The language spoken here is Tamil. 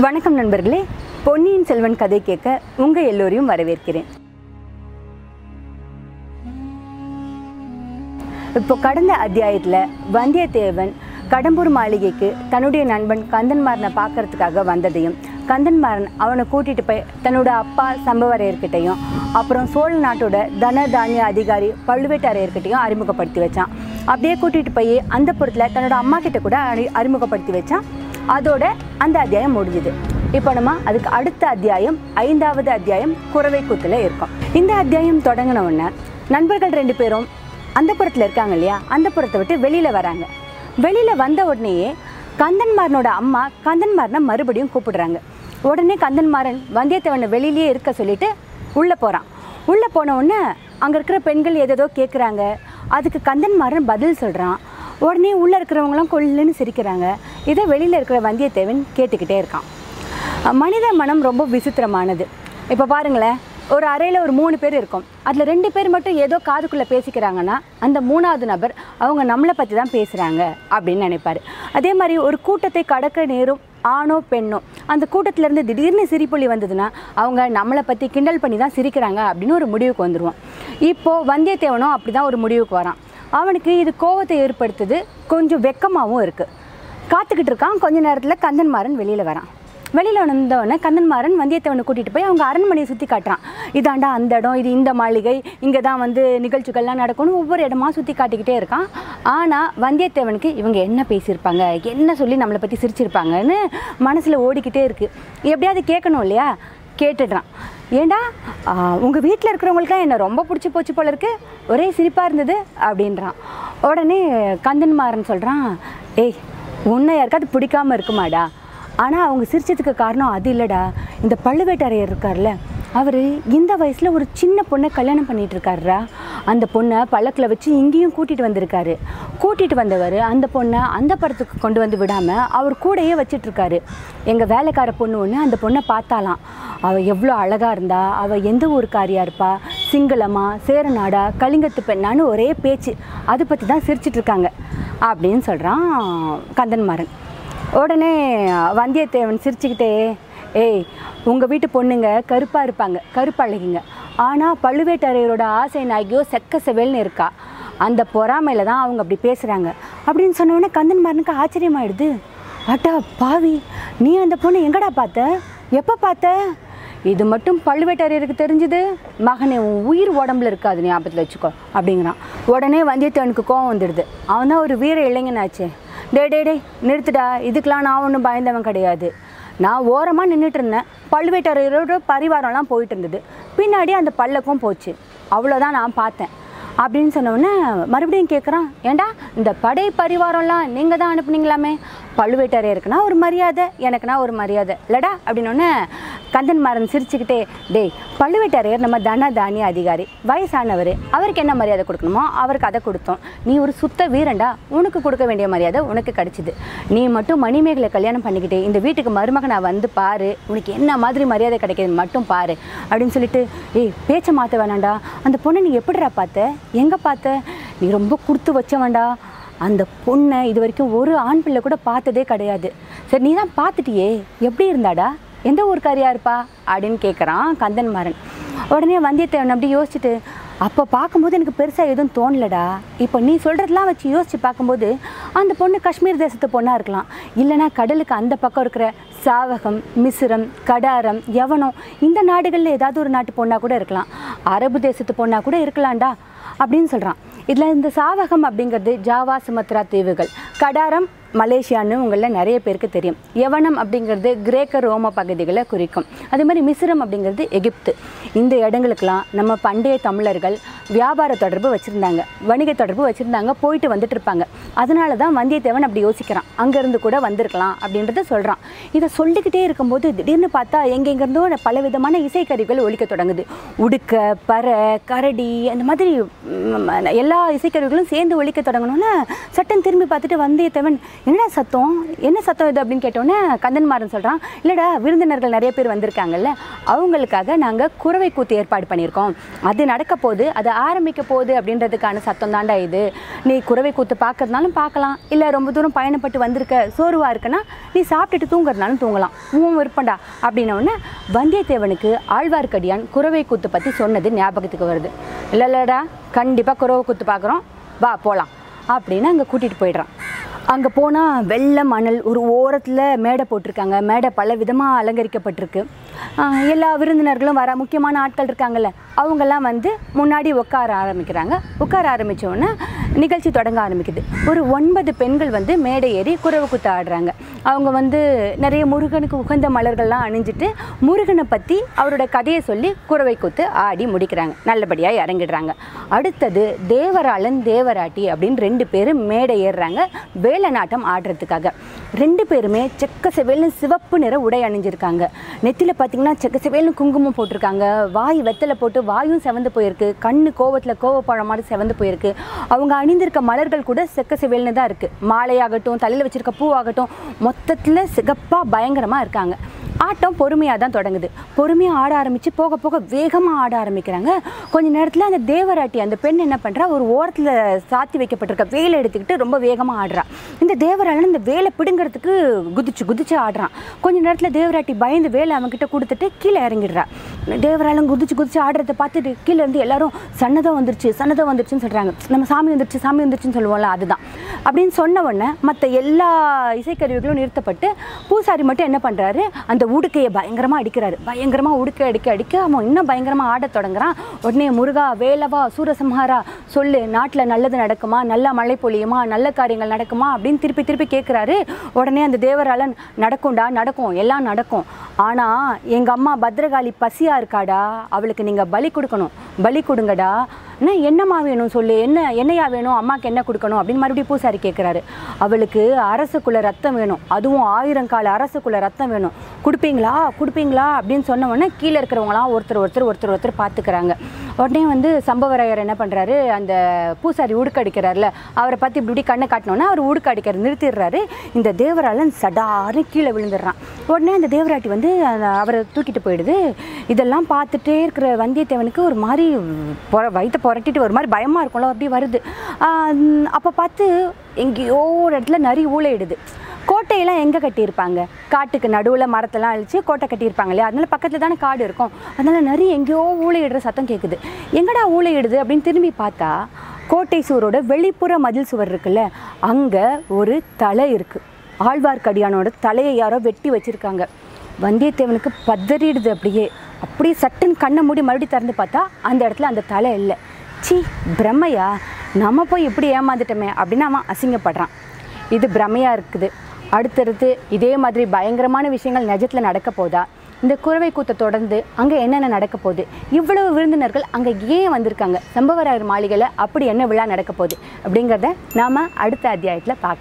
வணக்கம் நண்பர்களே பொன்னியின் செல்வன் கதை கேட்க உங்கள் எல்லோரையும் வரவேற்கிறேன். இப்போ கடந்த அத்தியாயத்தில் வந்தியத்தேவன் கடம்பூர் மாளிகைக்கு தன்னுடைய நண்பன் கந்தன்மாரனை பார்க்கறதுக்காக வந்ததையும் கந்தன்மாரன் அவனை கூட்டிகிட்டு போய் தன்னோட அப்பா சம்பவரையர்கிட்டையும் அப்புறம் சோழ நாட்டோட தன தானிய அதிகாரி பழுவேட்டரையர்கிட்டையும் அறிமுகப்படுத்தி வச்சான். அப்படியே கூட்டிகிட்டு போய் அந்த புறத்தில் தன்னோட அம்மா கிட்ட கூட அறிமுகப்படுத்தி வச்சான். அதோட அந்த அத்தியாயம் முடிஞ்சுது. இப்போ நம்ம அதுக்கு அடுத்த அத்தியாயம் ஐந்தாவது அத்தியாயம் குறவை கூத்துல இருக்கும். இந்த அத்தியாயம் தொடங்கின உடனே நண்பர்கள் ரெண்டு பேரும் அந்த புறத்தில் இருக்காங்க இல்லையா? அந்த புறத்தை விட்டு வெளியில் வராங்க. வெளியில் வந்த உடனேயே கந்தன்மாரனோட அம்மா கந்தன்மாரனை மறுபடியும் கூப்பிடுறாங்க. உடனே கந்தன்மாறன் வந்தியத்தேவனை வெளியிலேயே இருக்க சொல்லிட்டு உள்ளே போகிறான் உள்ளே போன உடனே அங்கே இருக்கிற பெண்கள் ஏதேதோ கேட்குறாங்க அதுக்கு கந்தன்மாரன் பதில் சொல்கிறான் உடனே உள்ளே இருக்கிறவங்களாம் கொல்லுன்னு சிரிக்கிறாங்க. இதை வெளியில் இருக்கிற வந்தியத்தேவன் கேட்டுக்கிட்டே இருக்கான். மனித மனம் ரொம்ப விசித்திரமானது. இப்போ பாருங்களேன் ஒரு அறையில் ஒரு மூணு பேர் இருக்கும். அதில் ரெண்டு பேர் மட்டும் ஏதோ காதுக்குள்ளே பேசிக்கிறாங்கன்னா அந்த மூணாவது நபர் அவங்க நம்மளை பற்றி தான் பேசுகிறாங்க அப்படின்னு நினைப்பார். அதே மாதிரி ஒரு கூட்டத்தை கடக்க நேரும் ஆணோ பெண்ணோ அந்த கூட்டத்திலேருந்து திடீர்னு சிரிப்பொலி வந்ததுன்னா அவங்க நம்மளை பற்றி கிண்டல் பண்ணி தான் சிரிக்கிறாங்க அப்படின்னு ஒரு முடிவுக்கு வந்துடுவோம் இப்போது வந்தியத்தேவனும் அப்படி தான் ஒரு முடிவுக்கு வரான். அவனுக்கு இது கோவத்தை ஏற்படுத்துது கொஞ்சம் வெக்கமாகவும் இருக்குது காத்துக்கிட்டு இருக்கான். கொஞ்ச நேரத்தில் கந்தன்மாறன் வெளியில் வரான். வெளியில் வந்தவொடனே கந்தன்மாறன் வந்தியத்தேவனை கூட்டிகிட்டு போய் அவங்க அரண்மனையை சுற்றி காட்டுறான். இதாண்டா அந்த இடம் இது இந்த மாளிகை இங்கே தான் வந்து நிகழ்ச்சிகள்லாம் நடக்கணும் ஒவ்வொரு இடமா சுற்றி காட்டிக்கிட்டே இருக்கான். ஆனால் வந்தியத்தேவனுக்கு இவங்க என்ன பேசியிருப்பாங்க என்ன சொல்லி நம்மளை பற்றி சிரிச்சிருப்பாங்கன்னு மனசில் ஓடிக்கிட்டே இருக்குது எப்படியாவது கேட்கணும் இல்லையா? கேட்டுடுறான். ஏண்டா உங்கள் வீட்டில் இருக்கிறவங்களுக்குலாம் என்ன ரொம்ப பிடிச்சி போச்சு போல இருக்கு? ஒரே சிரிப்பாக இருந்தது அப்படின்றான். உடனே கந்தன்மாறன் சொல்கிறான் ஏய் உன்னை யாருக்காவது பிடிக்காம இருக்குமாடா? ஆனால் அவங்க சிரிச்சதுக்கு காரணம் அது இல்லைடா. இந்த பழுவேட்டரையர் இருக்கார்ல அவர் இந்த வயசில் ஒரு சின்ன பொண்ணை கல்யாணம் பண்ணிகிட்டு இருக்காருடா அந்த பொண்ணை பழக்கில் வச்சு இங்கேயும் கூட்டிகிட்டு வந்திருக்காரு. கூட்டிகிட்டு வந்தவர் அந்த பொண்ணை அந்த படத்துக்கு கொண்டு வந்து விடாமல் அவர் கூடயே வச்சிட்ருக்காரு. எங்கள் வேலைக்கார பொண்ணு ஒன்று அந்த பொண்ணை பார்த்தாலாம். அவள் எவ்வளோ அழகாக இருந்தா அவள் எந்த ஊருக்காரியாக இருப்பா சிங்களமா சேரநாடா கலிங்கத்து பெண்ணான்னு ஒரே பேச்சு. அதை பற்றி தான் சிரிச்சிட்ருக்காங்க. அப்படின்னு சொல்கிறான் கந்தன்மாறன் உடனே வந்தியத்தேவன் சிரிச்சுக்கிட்டே ஏய் உங்கள் வீட்டு பொண்ணுங்க கருப்பாக இருப்பாங்க கருப்பழகிங்க ஆனால் பழுவேட்டரையரோட ஆசை நாயகியோ செக்க செவல்னு இருக்கா. அந்த பொறாமையில் தான் அவங்க அப்படி பேசுகிறாங்க அப்படின்னு சொன்னோடனே உடனே ஆச்சரியமாயிடுது. அட்டா பாவி நீ அந்த பொண்ணை எங்கடா பார்த்த? எப்போ பார்த்த? இது மட்டும் பழுவேட்டரையருக்கு தெரிஞ்சுது? மகனே உன் உயிர் உடம்புல இருக்காது ஞாபகத்தில் வச்சுக்கோ அப்படிங்கிறான். உடனே வந்தியத்தேவனுக்கு கோவம் வந்துடுது. அவன் தான் ஒரு வீர இளைஞனாச்சே. டே டே டே நிறுத்துடா. இதுக்கெலாம் நான் ஒன்றும் பயந்தவன் கிடையாது. நான் ஓரமாக நின்றுட்டு இருந்தேன் பழுவேட்டரையரோட பரிவாரம்லாம் போயிட்டு இருந்தது பின்னாடி அந்த பல்லக்கும் போச்சு. அவ்வளோதான் நான் பார்த்தேன். அப்படின்னு சொன்னோடனே மறுபடியும் கேட்குறான் ஏண்டா இந்த படை பரிவாரம்லாம் நீங்கள் தான் அனுப்புனீங்களாமே? பழுவேட்டரையருக்குனா ஒரு மரியாதை எனக்குனா ஒரு மரியாதை. இல்லடா அப்படின்னோடனே கந்தன்மாறன் சிரிச்சுக்கிட்டே டேய் பழுவேட்டரையர் நம்ம தன தானிய அதிகாரி. வயசானவர். அவருக்கு என்ன மரியாதை கொடுக்கணுமோ அவருக்கு அதை கொடுத்தோம். நீ ஒரு சுத்த வீரண்டா உனக்கு கொடுக்க வேண்டிய மரியாதை உனக்கு கிடைச்சிது. நீ மட்டும் மணிமேகலை கல்யாணம் பண்ணிக்கிட்டே இந்த வீட்டுக்கு மருமகனை வந்து பாரு. உனக்கு என்ன மாதிரி மரியாதை கிடைக்கிது மட்டும் பாரு. அப்படின்னு சொல்லிட்டு ஏய் பேச்சை மாற்ற வேணாண்டா அந்த பொண்ணை நீ எப்படிடா பார்த்த? எங்கே பார்த்த? நீ ரொம்ப கொடுத்து வச்சவன்டா. அந்த பொண்ணை இது வரைக்கும் ஒரு ஆண் பிள்ளை கூட பார்த்ததே கிடையாது. சரி நீ தான் பார்த்துட்டியே. எப்படி இருந்தாடா? எந்த ஊருக்காரியா இருப்பா? அப்படின்னு கேட்குறான் கந்தன்மாறன் உடனே வந்தியத்தேவன் அப்படி யோசிச்சுட்டு அப்போ பார்க்கும்போது எனக்கு பெருசாக எதுவும் தோணலடா. இப்போ நீ சொல்கிறதெல்லாம் வச்சு யோசித்து பார்க்கும்போது அந்த பொண்ணு காஷ்மீர் தேசத்து பொண்ணாக இருக்கலாம். இல்லைனா கடலுக்கு அந்த பக்கம் இருக்கிற சாவகம் மிசிரம் கடாரம் யவனம் இந்த நாடுகளில் ஏதாவது ஒரு நாட்டு பொண்ணாக கூட இருக்கலாம். அரபு தேசத்து பொண்ணாக கூட இருக்கலாம்டா. அப்படின்னு சொல்கிறான் இதில் இந்த சாவகம் அப்படிங்கிறது ஜாவா சுமத்ரா தீவுகள். கடாரம் மலேசியான்னு உங்களில் நிறைய பேருக்கு தெரியும். யவனம் அப்படிங்கிறது கிரேக்க ரோம பகுதிகளை குறிக்கும். அதே மாதிரி மிசிரம் அப்படிங்கிறது எகிப்து. இந்த இடங்களுக்கெல்லாம் நம்ம பண்டைய தமிழர்கள் வியாபார தொடர்பு வச்சுருந்தாங்க. வணிக தொடர்பு வச்சுருந்தாங்க போயிட்டு வந்துட்டு இருப்பாங்க. அதனால தான் வந்தியத்தேவன் அப்படி யோசிக்கிறான். அங்கேருந்து கூட வந்திருக்கலாம் அப்படின்றத சொல்கிறான் இதை சொல்லிக்கிட்டே இருக்கும்போது திடீர்னு பார்த்தா எங்கெங்கிருந்தோ பல விதமான இசைக்கருவிகள் ஒழிக்க தொடங்குது. உடுக்க பற கரடி அந்த மாதிரி எல்லா இசைக்கருவிகளும் சேர்ந்து ஒழிக்க தொடங்கணும்னு சட்டன் திரும்பி பார்த்துட்டு வந்தியத்தேவன் என்ன சத்தம்? என்ன சத்தம் இது? அப்படின்னு கேட்டோன்னே கந்தன்மாரன் சொல்கிறான் இல்லைடா விருந்தினர்கள் நிறைய பேர் வந்திருக்காங்கல்ல அவங்களுக்காக நாங்கள் குறவை கூத்து ஏற்பாடு பண்ணியிருக்கோம். அது நடக்க போகுது அது ஆரம்பிக்க போகுது அப்படின்றதுக்கான சத்தம் தாண்டா இது. நீ குறவை கூத்து பார்க்கறதுனாலும் பார்க்கலாம் இல்லை ரொம்ப தூரம் பயணப்பட்டு வந்திருக்க சோர்வாக இருக்குன்னா நீ சாப்பிட்டுட்டு தூங்குறதுனாலும் தூங்கலாம். உன் விருப்பம்டா. அப்படின்னோடனே வந்தியத்தேவனுக்கு ஆழ்வார்க்கடியான் குறவை கூத்து பற்றி சொன்னது ஞாபகத்துக்கு வருது. இல்லை இல்லைடா கண்டிப்பாக குறவை குத்து பார்க்குறோம் வா போகலாம் அப்படின்னு அங்கே கூட்டிகிட்டு போயிடுறான். அங்கே போனால் வெள்ளை மணல் ஒரு ஓரத்தில் மேடை போட்டிருக்காங்க. மேடை பல விதமாக அலங்கரிக்கப்பட்டிருக்கு எல்லா விருந்தினர்களும் வர முக்கியமான ஆட்கள் இருக்காங்கல்ல. அவங்கெல்லாம் வந்து முன்னாடி உட்கார ஆரம்பிக்கிறாங்க. உட்கார ஆரம்பித்தோன்னே நிகழ்ச்சி தொடங்க ஆரம்பிக்குது. ஒரு ஒன்பது பெண்கள் வந்து மேடை ஏறி குறவு குத்து ஆடுறாங்க. அவங்க வந்து நிறைய முருகனுக்கு உகந்த மலர்கள்லாம் அணிஞ்சிட்டு முருகனை பற்றி அவரோட கதையை சொல்லி குறவை குத்து ஆடி முடிக்கிறாங்க. நல்லபடியாக இறங்கிடுறாங்க. அடுத்தது தேவராளன் தேவராட்டி அப்படின்னு ரெண்டு பேரும் மேடை ஏறுறாங்க. வேலை நாட்டம் ஆடுறதுக்காக. ரெண்டு பேருமே செக்க செவேல்னு சிவப்பு நிற உடை அணிஞ்சிருக்காங்க. நெத்தியில் பார்த்தீங்கன்னா செக்க செவேல்னு குங்குமம் போட்டிருக்காங்க. வாய் வெத்தலை போட்டு வாயும் செவந்து போயிருக்கு. கண்ணு கோவத்தில் கோவப்பழம் மாதிரி செவந்து போயிருக்கு. அவங்க அணிந்திருக்க மலர்கள் கூட செக்க சிவல்னு தான் இருக்குது மாலையாகட்டும் தலையில் வச்சுருக்க பூவாகட்டும் மொத்தத்தில் சிகப்பாக பயங்கரமாக இருக்காங்க. ஆட்டம் பொறுமையாக தான் தொடங்குது. பொறுமையாக ஆட ஆரம்பித்து போக போக வேகமாக ஆட ஆரம்பிக்கிறாங்க. கொஞ்ச நேரத்தில் அந்த தேவராட்டி அந்த பெண் என்ன பண்ணுறா ஒரு ஓரத்தில் சாத்தி வைக்கப்பட்டிருக்க வேலை எடுத்துக்கிட்டு ரொம்ப வேகமாக ஆடுறா. இந்த தேவராளன் இந்த வேலை பிடுங்கிறதுக்கு குதிச்சு குதிச்சு ஆடுறான். கொஞ்ச நேரத்தில் தேவராட்டி பயந்து வேலை அவன்கிட்ட கொடுத்துட்டு கீழே இறங்கிடுறா. தேவராலும் குதிச்சு குதிச்சு ஆடுறத பார்த்துட்டு கீழே இருந்து எல்லாரும் சன்னதம் வந்துருச்சு சன்னதம் வந்துருச்சுன்னு சொல்கிறாங்க நம்ம சாமி வந்துருச்சு சாமி வந்துருச்சுன்னு சொல்லுவோம்ல அதுதான். அப்படின்னு சொன்ன உடனே மற்ற எல்லா இசைக்கருவிகளும் நிறுத்தப்பட்டு பூசாரி மட்டும் என்ன பண்ணுறாரு அந்த உடுக்கையை பயங்கரமாக அடிக்கிறாரு. பயங்கரமாக உடுக்கை அடிக்க அடிக்க அவன் இன்னும் பயங்கரமாக ஆடத் தொடங்குறான். உடனே முருகா வேலவா சூரசம்ஹாரா சொல்லு நாட்டில் நல்லது நடக்குமா? நல்ல மழை பொழியுமா? நல்ல காரியங்கள் நடக்குமா? அப்படின்னு திருப்பி திருப்பி கேட்குறாரு உடனே அந்த தேவராளன் நடக்கும்டா நடக்கும். எல்லாம் நடக்கும். ஆனால் எங்கள் அம்மா பத்ரகாளி பசியாக இருக்காடா? அவளுக்கு நீங்கள் பலி கொடுக்கணும். பலி கொடுங்கடா. என்ன என்னம்மா வேணும் சொல்லு? என்ன என்னையா வேணும்? அம்மாவுக்கு என்ன கொடுக்கணும்? அப்படின்னு மறுபடியும் பூசாரி கேட்குறாரு அவளுக்கு அரசுக்குள்ள ரத்தம் வேணும். அதுவும் ஆயிரம் கால அரசுக்குள்ள ரத்தம் வேணும். கொடுப்பீங்களா? கொடுப்பீங்களா? அப்படின்னு சொன்ன உடனே கீழே இருக்கிறவங்களாம் ஒருத்தர் ஒருத்தர் ஒருத்தர் ஒருத்தர் பார்த்துக்கிறாங்க. உடனே வந்து சம்பவராயர் என்ன பண்ணுறாரு அந்த பூசாரி உடுக்கடிக்கிறார்ல அவரை பற்றி இப்படி கண்ணை காட்டினோன்னே அவர் உடுக்கடிக்கிற நிறுத்திடுறாரு. இந்த தேவராளன் சடார்னு கீழே விழுந்துடுறான். உடனே அந்த தேவராட்டி வந்து அவரை தூக்கிட்டு போயிடுது. இதெல்லாம் பார்த்துட்டே இருக்கிற வந்தியத்தேவனுக்கு ஒரு மாதிரி புற வயிற்ற புரட்டிட்டு ஒரு மாதிரி பயமாக இருக்கும்ல அப்படியே வருது. அப்போ பார்த்து எங்கேயோ ஒரு இடத்துல நரி ஊழையிடுது கோட்டையெல்லாம் எங்கே கட்டியிருப்பாங்க? காட்டுக்கு நடுவில் மரத்தெல்லாம் அழிச்சு கோட்டை கட்டியிருப்பாங்க இல்லையா? அதனால பக்கத்தில் தானே காடு இருக்கும். அதனால் நிறைய எங்கேயோ ஊழையிடுற சத்தம் கேட்குது எங்கடா ஊழையிடுது அப்படின்னு திரும்பி பார்த்தா கோட்டை சுவரோட வெளிப்புற மதில் சுவர் இருக்குல்ல அங்கே ஒரு தலை இருக்குது ஆழ்வார்க்கடியானோட தலையை யாரோ வெட்டி வச்சிருக்காங்க. வந்தியத்தேவனுக்கு பதறிடுது அப்படியே. அப்படியே சட்டுன்னு கண்ணை மூடி மறுபடியும் திறந்து பார்த்தா அந்த இடத்துல அந்த தலை இல்லை. ச்சீ பிரம்மையா? நம்ம போய் இப்படி ஏமாந்துட்டோமே அப்படின்னு அவன் அசிங்கப்படுறான். இது பிரமையாக இருக்குது. அடுத்தடுத்து இதே மாதிரி பயங்கரமான விஷயங்கள் நிஜத்தில் நடக்க போதா? இந்த குறவை கூத்தை தொடர்ந்து அங்கே என்னென்ன நடக்க போகுது? இவ்வளவு விருந்தினர்கள் அங்கே ஏன் வந்திருக்காங்க? சம்பவராயர் மாளிகையில் அப்படி என்ன விழா நடக்க போகுது? அப்படிங்கிறத நாம் அடுத்த அத்தியாயத்தில் பார்க்கலாம்.